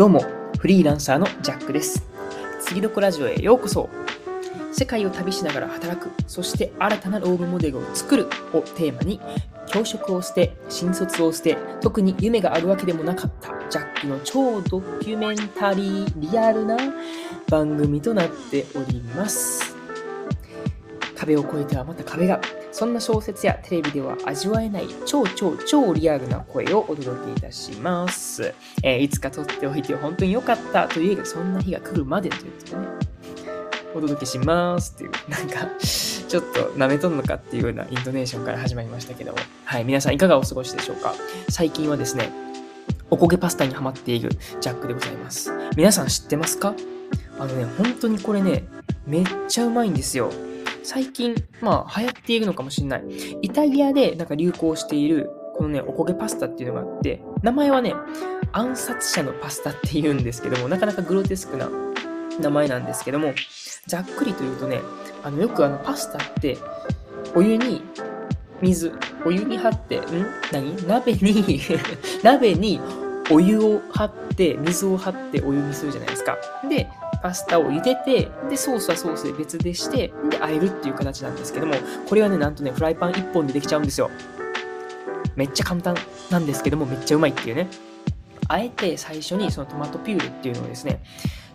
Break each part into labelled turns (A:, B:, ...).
A: どうも、フリーランサーのジャックです。次どこラジオへようこそ。世界を旅しながら働く、そして新たなロールモデルを作るをテーマに、教職を捨て、新卒を捨て、特に夢があるわけでもなかったジャックの超ドキュメンタリー、リアルな番組となっております。壁を越えてはまた壁が。そんな小説やテレビでは味わえない超超超リアルな声をお届けいたします。えーいつか撮っておいて本当に良かったというそんな日が来るまでということでね、お届けしますっていう、なんか、ちょっと舐めとんのかっていうようなイントネーションから始まりましたけども、はい、皆さんいかがお過ごしでしょうか？最近はですね、おこげパスタにハマっているジャックでございます。皆さん知ってますか？あのね、本当にこれね、めっちゃうまいんですよ。最近、まあ、流行っているのかもしれない。イタリアでなんか流行している、このね、おこげパスタっていうのがあって、名前はね、暗殺者のパスタって言うんですけども、なかなかグロテスクな名前なんですけども、ざっくりと言うとね、あの、よくあの、パスタって、お湯に、水、お湯に張って、ん？何？鍋に、鍋にお湯を張って、水を張ってお湯にするじゃないですか。で、パスタを茹でて、で、ソースはソースで別でして、で、和えるっていう形なんですけども、これはね、なんとね、フライパン1本でできちゃうんですよ。めっちゃ簡単なんですけども、めっちゃうまいっていうね。あえて最初にそのトマトピューレっていうのをですね、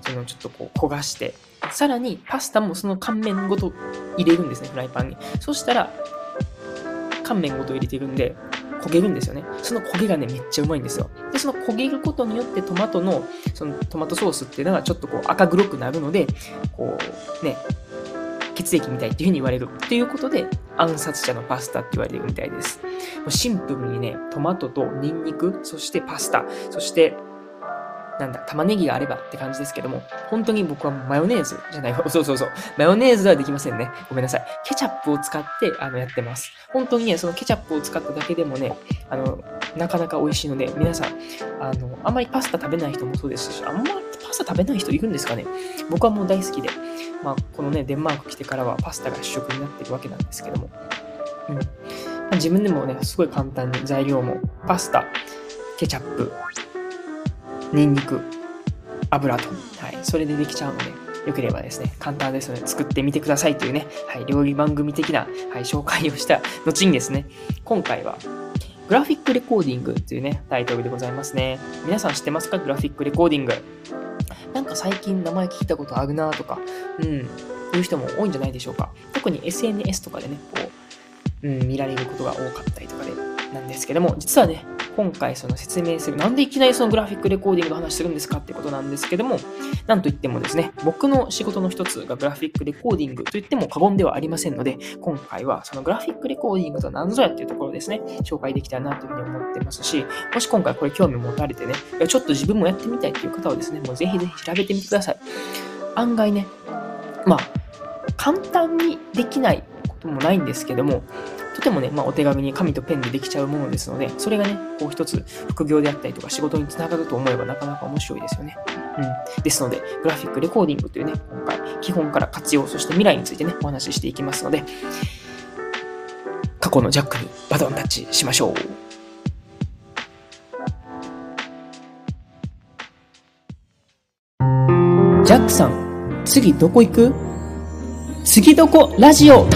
A: そのちょっとこう焦がして、さらにパスタもその乾麺ごと入れるんですね、フライパンに。そしたら、乾麺ごと入れてるんで、焦げるんですよね。その焦げがね、めっちゃうまいんですよ。で、その焦げることによってトマトの、そのトマトソースっていうのがちょっとこう赤黒くなるので、こう、ね、血液みたいっていうふうに言われる。っていうことで、暗殺者のパスタって言われるみたいです。シンプルにね、トマトとニンニク、そしてパスタ、そして、なんだ、玉ねぎがあればって感じですけども、本当に僕はマヨネーズじゃない、そうそうそう、マヨネーズではできませんね。ごめんなさい。ケチャップを使って、あの、やってます。本当にね、そのケチャップを使っただけでもね、あの、なかなか美味しいので、皆さん、あの、あんまりパスタ食べない人もそうですし、あんまりパスタ食べない人いるんですかね僕はもう大好きで、まあ、このね、デンマーク来てからはパスタが主食になってるわけなんですけども、うん。ま自分でもね、すごい簡単に材料も、パスタ、ケチャップ、ニンニク、油と、はい、それでできちゃうので、よければですね、簡単ですので作ってみてくださいというね、はい、料理番組的な、はい、紹介をした後にですね、今回は、グラフィックレコーディングというね、タイトルでございますね。皆さん知ってますか？グラフィックレコーディング。なんか最近名前聞いたことあるなとか、うん、いう人も多いんじゃないでしょうか。特に SNS とかでね、こう、うん、見られることが多かったりとかで、なんですけども、実はね、今回その説明する、なんでいきなりそのグラフィックレコーディングの話するんですかってことなんですけども、なんといってもですね、僕の仕事の一つがグラフィックレコーディングと言っても過言ではありませんので、今回はそのグラフィックレコーディングとは何ぞやっていうところですね、紹介できたらなというふうに思ってますし、もし今回これ興味持たれてね、ちょっと自分もやってみたいという方はですね、もうぜひぜひ調べてみてください。案外ね、まあ、簡単にできないこともないんですけども、とてもね、まあ、お手紙に紙とペンでできちゃうものですので、それがね、こう一つ副業であったりとか仕事につながると思えばなかなか面白いですよね。うん。ですので、グラフィックレコーディングというね、今回、基本から活用、そして未来についてね、お話ししていきますので、過去のジャックにバトンタッチしましょう。ジャックさん、次どこ行く？次どこ？ラジオ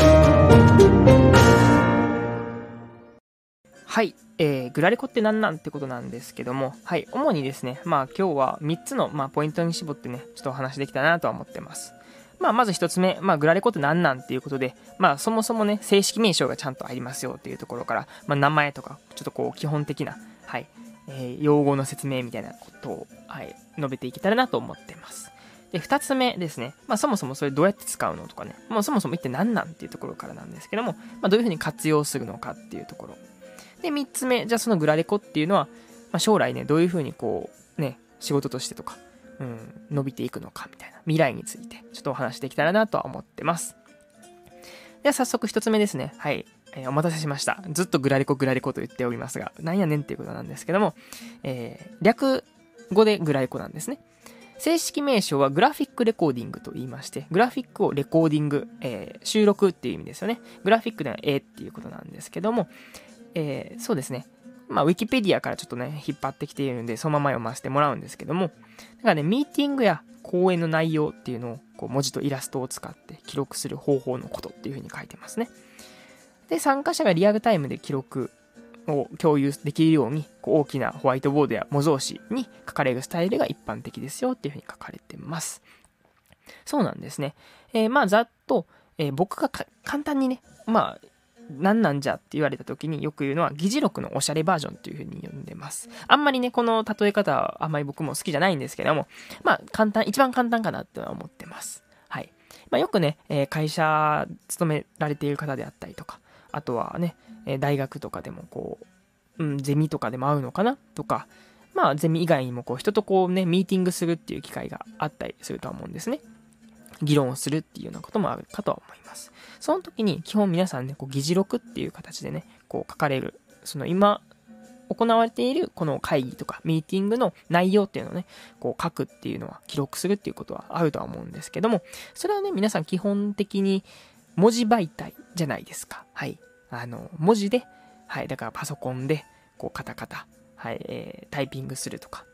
A: はい、えー、グラレコって何なんってことなんですけども、はい、主にですね、まあ今日は3つの、まあ、ポイントに絞ってね、ちょっとお話できたなとは思ってます。まあまず1つ目、まあグラレコって何なんっていうことで、まあそもそもね、正式名称がちゃんとありますよっていうところから、まあ名前とか、ちょっとこう基本的な、はい、えー用語の説明みたいなことを、はい、述べていけたらなと思ってます。で、二つ目ですね。まあ、そもそもそれどうやって使うのとかね。もうそもそも一体何なんっていうところからなんですけども、まあ、どういうふうに活用するのかっていうところ。で、三つ目、じゃあそのグラレコっていうのは、まあ、将来ね、どういうふうにこう、ね、仕事としてとか、うん、伸びていくのかみたいな、未来について、ちょっとお話しできたらなとは思ってます。では早速一つ目ですね。はい。えーお待たせしました。ずっとグラレコグラレコと言っておりますが、なんやねんっていうことなんですけども、えー略語でグラレコなんですね。正式名称はグラフィックレコーディングと言いまして、グラフィックをレコーディング、えー収録っていう意味ですよね。グラフィックでは絵っていうことなんですけども、えーそうですね。まあ、ウィキペディアからちょっとね、引っ張ってきているんで、そのまま読ませてもらうんですけども、だからね、ミーティングや講演の内容っていうのを、こう、文字とイラストを使って記録する方法のことっていうふうに書いてますね。で、参加者がリアルタイムで記録を共有できるように、こう大きなホワイトボードや模造紙に書かれるスタイルが一般的ですよっていうふうに書かれてます。そうなんですね。えー、まあ、ざっと、えー、僕が簡単にね、まあ、何なんじゃって言われた時によく言うのは議事録のおしゃれバージョンというふうに呼んでます。あんまりね、この例え方はあんまり僕も好きじゃないんですけども、まあ簡単、一番簡単かなって思ってます。はい。まあよくね、えー、会社勤められている方であったりとか、あとはね、え大学とかでもこう、うん、ゼミとかでも会うのかなとか、まあゼミ以外にもこう人とこうね、ミーティングするっていう機会があったりするとは思うんですね。議論をするっていうようなこともあるかとは思います。その時に基本皆さんね、こう議事録っていう形でね、こう書かれる、その今行われているこの会議とかミーティングの内容っていうのをね、こう書くっていうのは記録するっていうことはあるとは思うんですけども、それはね、皆さん基本的に文字媒体じゃないですか。はい。あの、文字で、はい。だからパソコンで、こうカタカタ、はい、えー、タイピングするとか、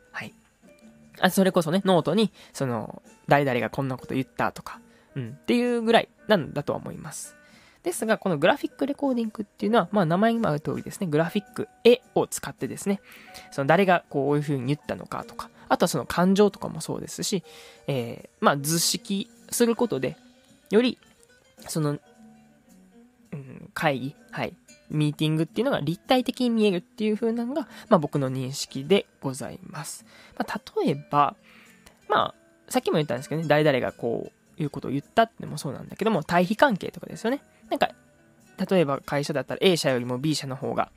A: あそれこそね、ノートに、その、誰々がこんなこと言ったとか、うん、っていうぐらいなんだとは思います。ですが、このグラフィックレコーディングっていうのは、まあ名前にもある通りですね、グラフィック、絵を使ってですね、その誰がこういう風に言ったのかとか、あとはその感情とかもそうですし、えー、まあ図式することで、より、その、うん、会議、はい、ミーティングっていうのが立体的に見えるっていう風なのが、まあ僕の認識でございます。まあ、例えば、まあ、さっきも言ったんですけどね、誰々がこう、いうことを言ったってのもそうなんだけども、対比関係とかですよね。なんか、例えば会社だったら A 社よりも B 社の方が、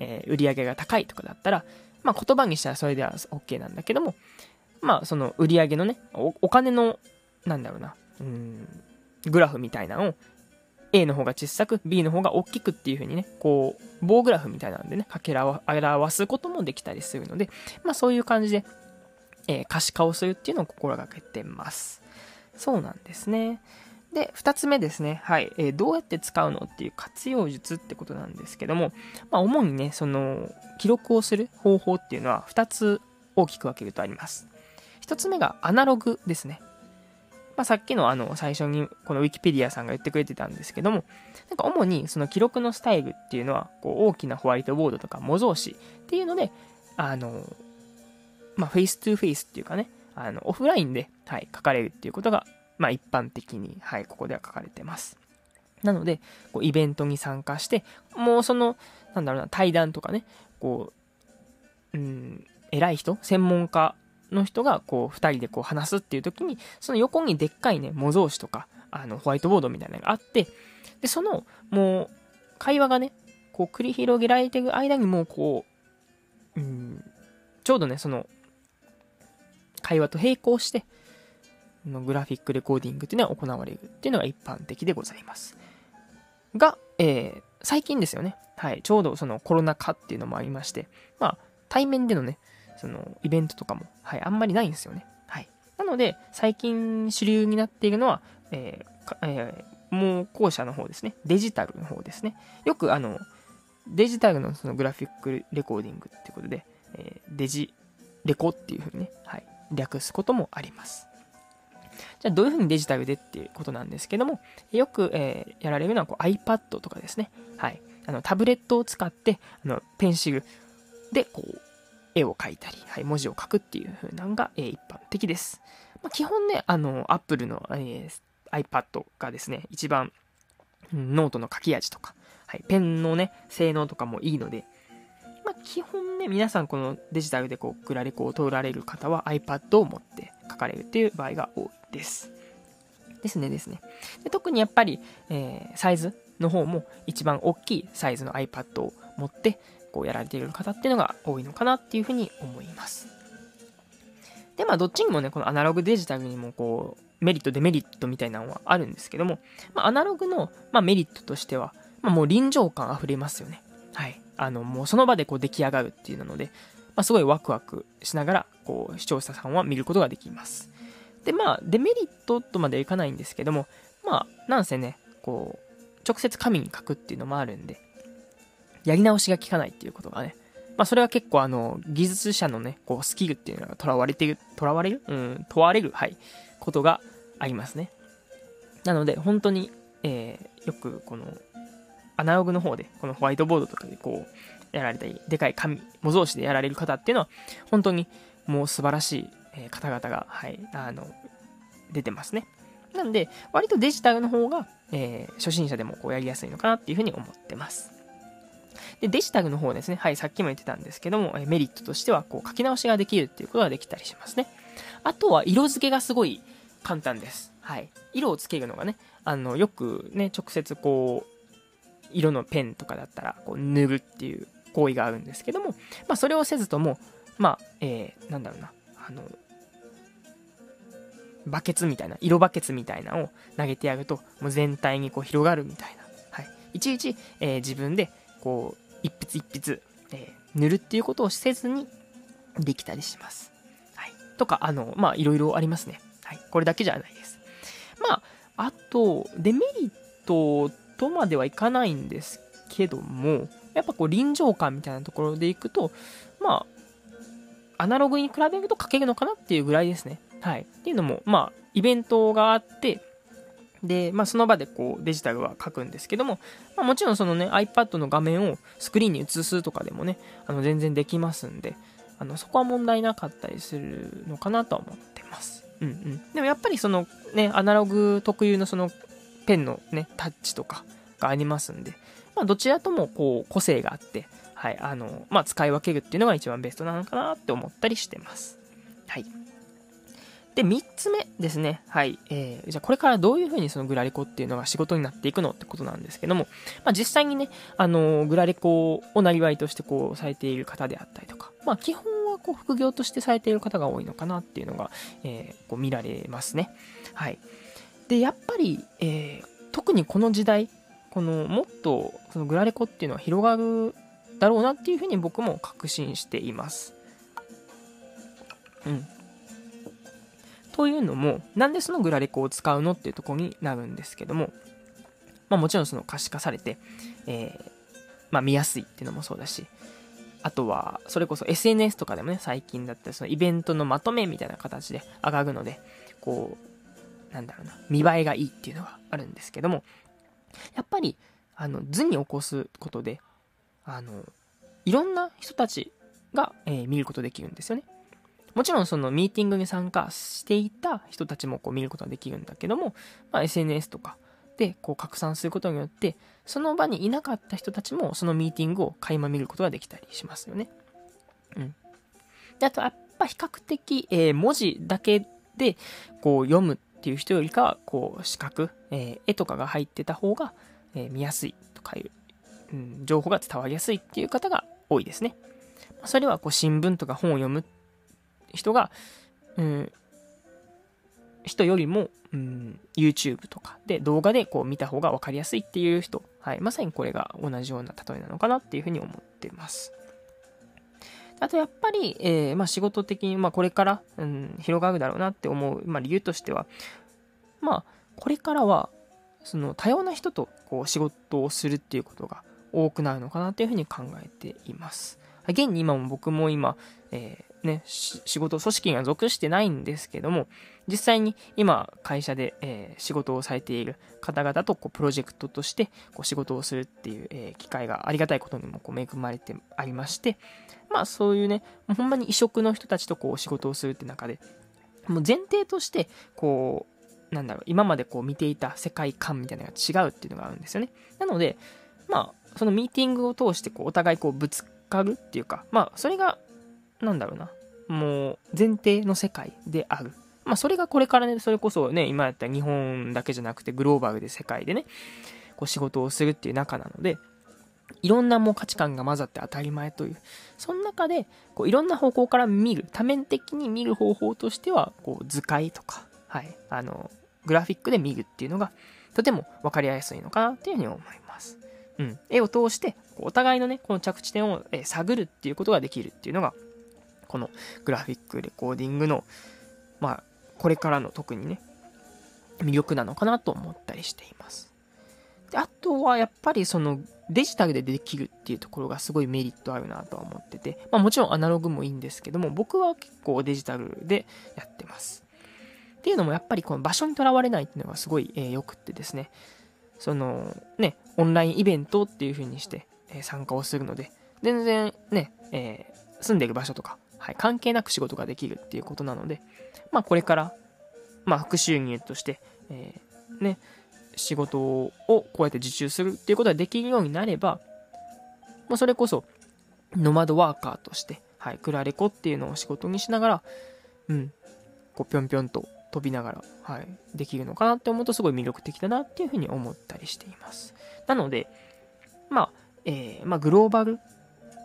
A: えー、売り上げが高いとかだったら、まあ言葉にしたらそれでは OK なんだけども、まあその売り上げのね、おお金の、なんだろうな、うん、グラフみたいなのを A の方が小さく B の方が大きくっていう風にね、こう、棒グラフみたいなんでね、かけらを表すこともできたりするので、まあそういう感じで、えー、可視化をするっていうのを心がけてます。そうなんですね。で、二つ目ですね。はい。えー、どうやって使うのっていう活用術ってことなんですけども、まあ、主にね、その、記録をする方法っていうのは二つ大きく分けるとあります。一つ目がアナログですね。まあ、さっきのあの、最初にこの Wikipedia さんが言ってくれてたんですけども、なんか主にその記録のスタイルっていうのは、こう、大きなホワイトボードとか模造紙っていうので、あの、まあ、フェイストゥフェイスっていうかね、あの、オフラインで、はい、書かれるっていうことがまあ一般的に、はい、ここでは書かれてます。なので、こうイベントに参加して、もうその、なんだろうな、対談とかね、こう、うん、偉い人、専門家の人が、こう、二人でこう話すっていう時に、その横にでっかいね、模造紙とか、あの、ホワイトボードみたいなのがあって、で、その、もう、会話がね、こう、繰り広げられている間にもう、こう、うん、ちょうどね、その、会話と並行して、のグラフィックレコーディングっていうのは行われるっていうのが一般的でございます。が、えー、最近ですよね。はい。ちょうどそのコロナ禍っていうのもありまして、まあ、対面でのね、そのイベントとかも、はい、あんまりないんですよね。はい。なので、最近主流になっているのは、えーえー、もう後者の方ですね。デジタルの方ですね。よくあの、デジタルのそのグラフィックレコーディングってことで、えー、デジレコっていうふうにね、はい、略すこともあります。じゃあどういうふうにデジタルでっていうことなんですけども、よく、えー、やられるのはこう iPad とかですね。はい。あの、タブレットを使って、あの、ペンシルで、こう、絵を描いたり、はい、文字を書くっていう風なのが、えー、一般的です。まあ、基本ね、あの、Apple の、えー、iPad がですね、一番、ノートの書き味とか、はい、ペンのね、性能とかもいいので、まあ、基本ね、皆さんこのデジタルでこう、グラレコを取られる方は iPad を持って書かれるっていう場合が多いです。ですねですね。で特にやっぱり、えー、サイズの方も一番大きいサイズの iPad を持ってこうやられている方っていうのが多いのかなっていうふうに思います。で、まあどっちにもね、このアナログデジタルにもこうメリットデメリットみたいなのはあるんですけども、まあ、アナログの、まあ、メリットとしては、まあ、もう臨場感あふれますよね。はい。あの、もうその場でこう出来上がるっていうので、まあ、すごいワクワクしながら、こう、視聴者さんは見ることができます。で、まあ、デメリットとまではいかないんですけども、まあ、なんせね、こう、直接紙に書くっていうのもあるんで、やり直しが効かないっていうことがね、まあ、それは結構あの、技術者のね、こう、スキルっていうのが囚われている、囚われる？うん、問われる、はい、ことがありますね。なので、本当に、えー、よくこの、アナログの方で、このホワイトボードとかでこう、やられたり、でかい紙、模造紙でやられる方っていうのは、本当にもう素晴らしい方々が、はい、あの、出てますね。なんで、割とデジタルの方が、えー、初心者でもこうやりやすいのかなっていうふうに思ってます。で、デジタルの方ですね。はい、さっきも言ってたんですけども、メリットとしては、こう、書き直しができるっていうことができたりしますね。あとは、色付けがすごい簡単です。はい。色をつけるのがね、あの、よくね、直接こう、色のペンとかだったら、こう、塗るっていう行為があるんですけども、まあ、それをせずとも、まあ、えー、なんだろうな、あの、バケツみたいな、色バケツみたいなのを投げてやると、もう全体にこう広がるみたいな。はい。いちいち、えー、自分で、こう、一筆一筆、えー、塗るっていうことをせずにできたりします。はい。とか、あの、まあ、いろいろありますね。はい。これだけじゃないです。まあ、あと、デメリットとまではいかないんですけども、やっぱこう臨場感みたいなところでいくと、まあ、アナログに比べると書けるのかなっていうぐらいですね。はい。っていうのも、まあ、イベントがあって、で、まあ、その場でこうデジタルは書くんですけども、まあ、もちろんそのね iPad の画面をスクリーンに映すとかでもねあの全然できますんであのそこは問題なかったりするのかなとは思ってます。うんうん、でもやっぱりそのねアナログ特有のそのペンのねタッチとかがありますんで、まあ、どちらともこう個性があって、はいあのまあ、使い分けるっていうのが一番ベストなのかなって思ったりしてます。はいで、3つ目ですね。はい。えー、じゃあこれからどういうふうにそのグラリコっていうのが仕事になっていくのってことなんですけども、まあ、実際にね、あのー、グラリコをなりわいとしてこうされている方であったりとか、まあ、基本はこう副業としてされている方が多いのかなっていうのが、えー、こう見られますね。はい。で、やっぱり、えー、特にこの時代、このもっとそのグラレコっていうのは広がるだろうなっていうふうに僕も確信しています。うん。というのも、なんでそのグラレコを使うのっていうところになるんですけども、まあもちろんその可視化されて、えー、まあ見やすいっていうのもそうだし、あとは、それこそ SNS とかでもね、最近だったらそのイベントのまとめみたいな形で上がるので、こう、なんだろうな、見栄えがいいっていうのがあるんですけども、やっぱり、あの、図に起こすことで、あの、いろんな人たちが、えー、見ることできるんですよね。もちろんそのミーティングに参加していた人たちもこう見ることができるんだけども、まあ、SNS とかでこう拡散することによって、その場にいなかった人たちもそのミーティングを垣間見ることができたりしますよね。うん。で、あとやっぱ比較的、えー、文字だけでこう読むっていう人よりかは、こう視覚、えー、絵とかが入ってた方が、えー、見やすいとかいう、うん、情報が伝わりやすいっていう方が多いですね。それはこう新聞とか本を読むっ人が、うん、人よりも、うん、YouTube とかで動画でこう見た方が分かりやすいっていう人、はい、まさにこれが同じような例えなのかなっていうふうに思ってます。あとやっぱり、えー、まあ、仕事的に、まあ、これから、うん、広がるだろうなって思う、まあ、理由としては、まあ、これからは、その多様な人とこう仕事をするっていうことが多くなるのかなっていうふうに考えています。現に今も僕も今、えー、ね、仕事、組織には属してないんですけども、実際に今、会社で、えー、仕事をされている方々とこうプロジェクトとしてこう仕事をするっていう、えー、機会がありがたいことにもこう恵まれてありまして、まあそういうね、ほんまに異色の人たちとこう仕事をするって中で、もう前提として、こう、なんだろう、今までこう見ていた世界観みたいなのが違うっていうのがあるんですよね。なので、まあ、そのミーティングを通してこうお互いこうぶつかるっていうか、まあ、それが、なんだろうな、もう前提の世界である。まあ、それがこれからね、それこそね、今やったら日本だけじゃなくてグローバルで世界でね、こう仕事をするっていう中なので、いろんなもう価値観が混ざって当たり前という、その中で、こういろんな方向から見る、多面的に見る方法としては、こう図解とか、はい、あの、グラフィックで見るっていうのが、とても分かりやすいのかなっていうふうに思います。うん。絵を通して、お互いのね、この着地点を探るっていうことができるっていうのが、このグラフィックレコーディングの、まあ、これからの特にね、魅力なのかなと思ったりしています。であとはやっぱりそのデジタルでできるっていうところがすごいメリットあるなとは思ってて、まあもちろんアナログもいいんですけども、僕は結構デジタルでやってます。っていうのもやっぱりこの場所にとらわれないっていうのがすごい良、えー、くってですね、そのね、オンラインイベントっていう風にして、えー、参加をするので、全然ね、えー、住んでる場所とか、はい、関係なく仕事ができるっていうことなので、まあこれから、まあ副収入として、えー、ね、仕事をこうやって受注するっていうことができるようになれば、もうそれこそ、ノマドワーカーとして、はい、クラレコっていうのを仕事にしながら、うん、こうぴょんぴょんと飛びながら、はい、できるのかなって思うとすごい魅力的だなっていうふうに思ったりしています。なので、まあ、えー、まあ、グローバル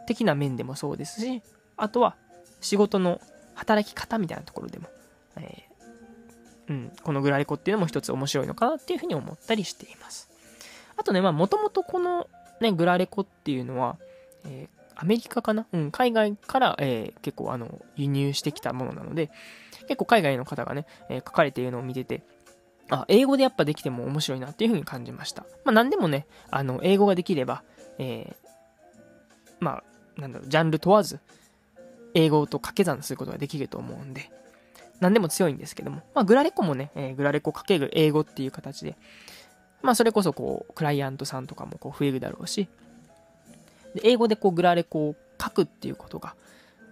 A: 的な面でもそうですし、あとは仕事の働き方みたいなところでも、えうん、このグラレコっていうのも一つ面白いのかなっていうふうに思ったりしています。あとね、まあ、もともとこのね、グラレコっていうのは、えー、アメリカかな？うん、海外から、えー、結構あの、輸入してきたものなので、結構海外の方がね、えー、書かれているのを見てて、あ、英語でやっぱできても面白いなっていうふうに感じました。まあ、何でもね、あの、英語ができれば、えー、まあ、なんだろう、ジャンル問わず、英語と掛け算することができると思うんで、何でも強いんですけども、まあ、グラレコもね、えー、グラレコかける英語っていう形で、まあ、それこそこう、クライアントさんとかもこう増えるだろうし、で英語でこう、グラレコを書くっていうことが、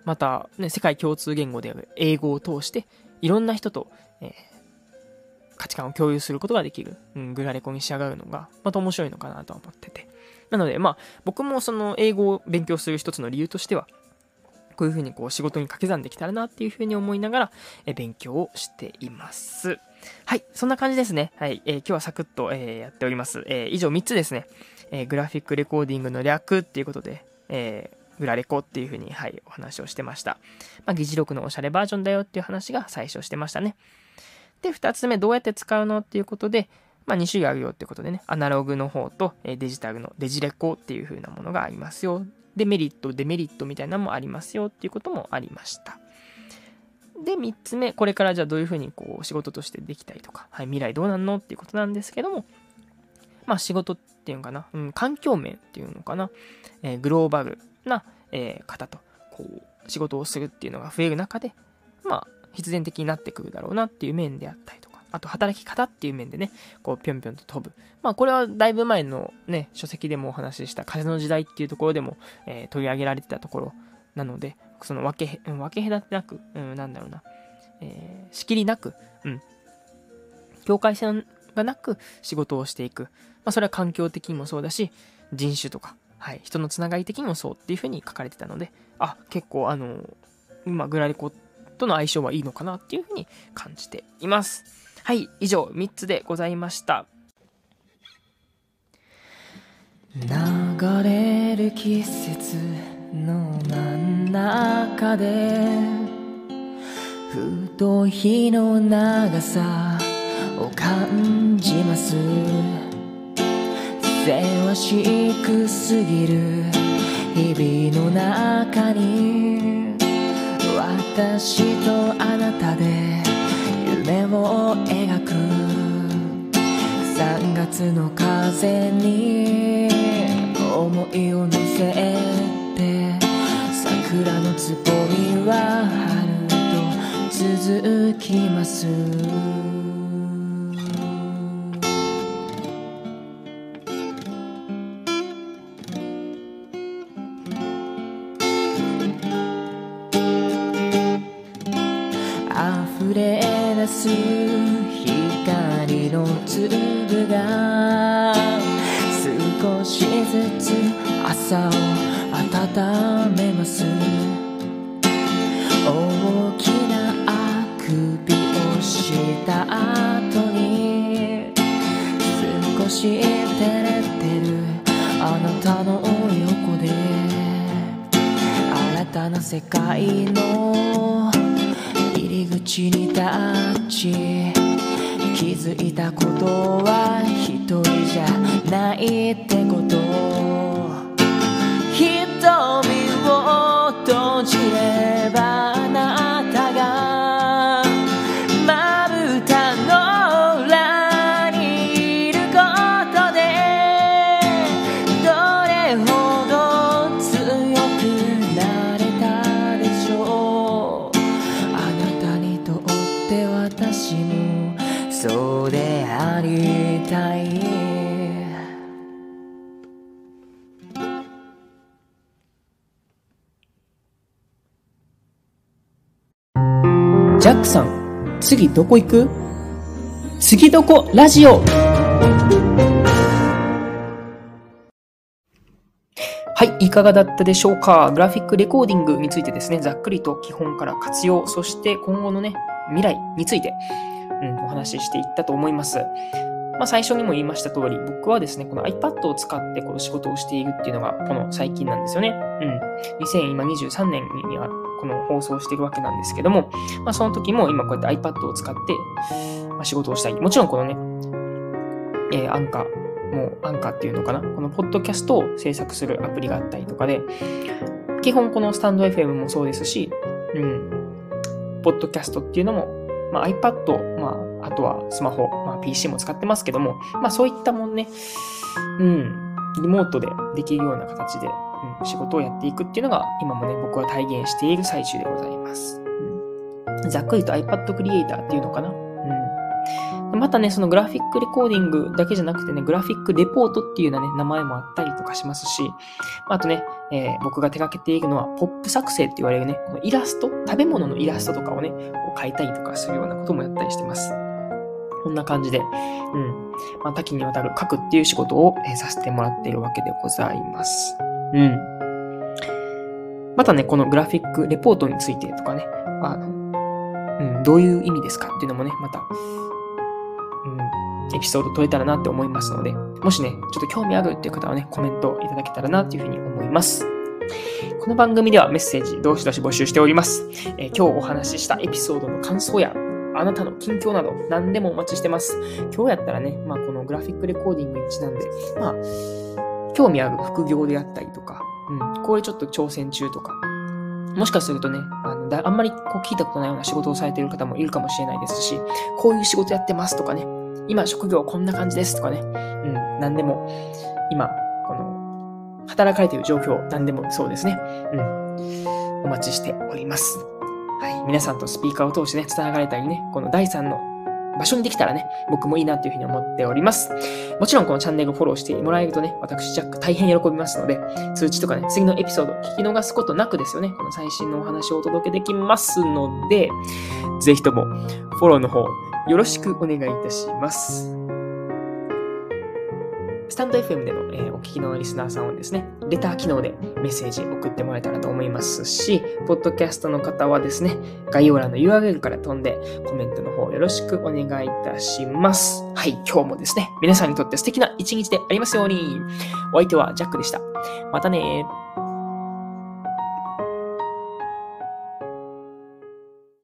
A: また、ね、世界共通言語である英語を通して、いろんな人と、えー、価値観を共有することができる、うん、グラレコに仕上がるのが、また面白いのかなと思ってて。なので、まあ、僕もその英語を勉強する一つの理由としては、こういうふうにこう仕事に掛け算できたらなっていうふうに思いながら、え勉強をしています。はい、そんな感じですね。はい、えー、今日はサクッと、えー、やっております。えー、以上3つですね。えグラフィックレコーディングの略っていうことで、えグラレコっていうふうに、はい、お話をしてました。まあ、議事録のおしゃれバージョンだよっていう話が最初してましたね。で、2つ目、どうやって使うのっていうことで、まあ、2種類あるよってことでね、アナログの方とデジタルのデジレコっていう風なものがありますよで、メリット、デメリットみたいなのもありますよっていうこともありました。で、3つ目、これからじゃあどういうふうにこう仕事としてできたりとか、はい、未来どうなんのっていうことなんですけども、まあ仕事っていうのかな、うん、環境面っていうのかな、えー、グローバルな、えー、方とこう仕事をするっていうのが増える中で、まあ必然的になってくるだろうなっていう面であったりとか、あと働き方っていう面でね、こうぴょんぴょんと飛ぶ。まあこれはだいぶ前のね、書籍でもお話しした風の時代っていうところでも、えー、取り上げられてたところなので、その分け、分け隔てなく、うん、なんだろうな、えー、仕切りなく、うん、境界線がなく仕事をしていく。まあそれは環境的にもそうだし、人種とか、はい、人のつながり的にもそうっていうふうに書かれてたので、あ、結構あの、今グラリコとの相性はいいのかなっていうふうに感じています。はい、以上3つでございました。流れる季節の真ん中でふと日の長さを感じますせわしくすぎる日々の中に私とあなたで夢を描く。3月の風に思いを乗せて。桜のつぼみは春と続きますす。の粒がづいたことは一人じゃないってこと。瞳を閉じれば次どこ行く？次どこ？ラジオはい、いかがだったでしょうか？グラフィックレコーディングについてですね、ざっくりと基本から活用、そして今後のね、未来について、うん、お話ししていったと思います。まあ、最初にも言いました通り、僕はですね、この iPad を使ってこの仕事をしているっていうのが、この最近なんですよね。うん。2023年にはの放送してるわけなんですけども、まあ、その時も今こうやって iPad を使って、まあ、仕事をしたい。もちろんこのね、えー、アンカー、もうアンカーっていうのかな、このポッドキャストを制作するアプリがあったりとかで、基本このスタンド FM もそうですし、うん、ポッドキャストっていうのも、まあ、iPad、まあ、あとはスマホ、まあ、PC も使ってますけども、まあそういったもんね、うん、リモートでできるような形で、うん、仕事をやっていくっていうのが、今もね、僕は体現している最中でございます。うん、ざっくりと iPad クリエイターっていうのかな。うんまたね、そのグラフィックレコーディングだけじゃなくてね、グラフィックレポートっていうようなね、名前もあったりとかしますし、あとね、えー、僕が手掛けているのは、ポップ作成って言われるね、このイラスト、食べ物のイラストとかをね、こう描いたりとかするようなこともやったりしてます。こんな感じで、うん。まあ、多岐にわたる書くっていう仕事を、えー、させてもらっているわけでございます。うん。またね、このグラフィックレポートについてとかね、あの、うん、どういう意味ですかっていうのもね、また、うんエピソード撮れたらなって思いますので、もしね、ちょっと興味あるっていう方はね、コメントいただけたらなっていうふうに思います。この番組ではメッセージ、どしどし募集しております。えー、今日お話ししたエピソードの感想や、あなたの近況など何でもお待ちしてます。今日やったらね、まあこのグラフィックレコーディングにちなんで、まあ、興味ある副業であったりとか、うん、こういうちょっと挑戦中とか、もしかするとね、あのだあんまりこう聞いたことないような仕事をされている方もいるかもしれないですし、こういう仕事やってますとかね、今職業こんな感じですとかね、うん、何でも、今、この、働かれている状況、何でもそうですね、うん、お待ちしております。はい、皆さんとスピーカーを通してね、繋がれたりね、この第3の場所にできたらね、僕もいいなというふうに思っております。もちろんこのチャンネルをフォローしてもらえるとね、私ジャック大変喜びますので、通知とかね、次のエピソード聞き逃すことなくですよね、この最新のお話をお届けできますので、ぜひともフォローの方よろしくお願いいたします。スタンド FM での、えー、お聞きのリスナーさんをですね、レター機能でメッセージ送ってもらえたらと思いますし、ポッドキャストの方はですね、概要欄の URL から飛んでコメントの方よろしくお願いいたします。はい、今日もですね、皆さんにとって素敵な一日でありますように。お相手はジャックでした。またね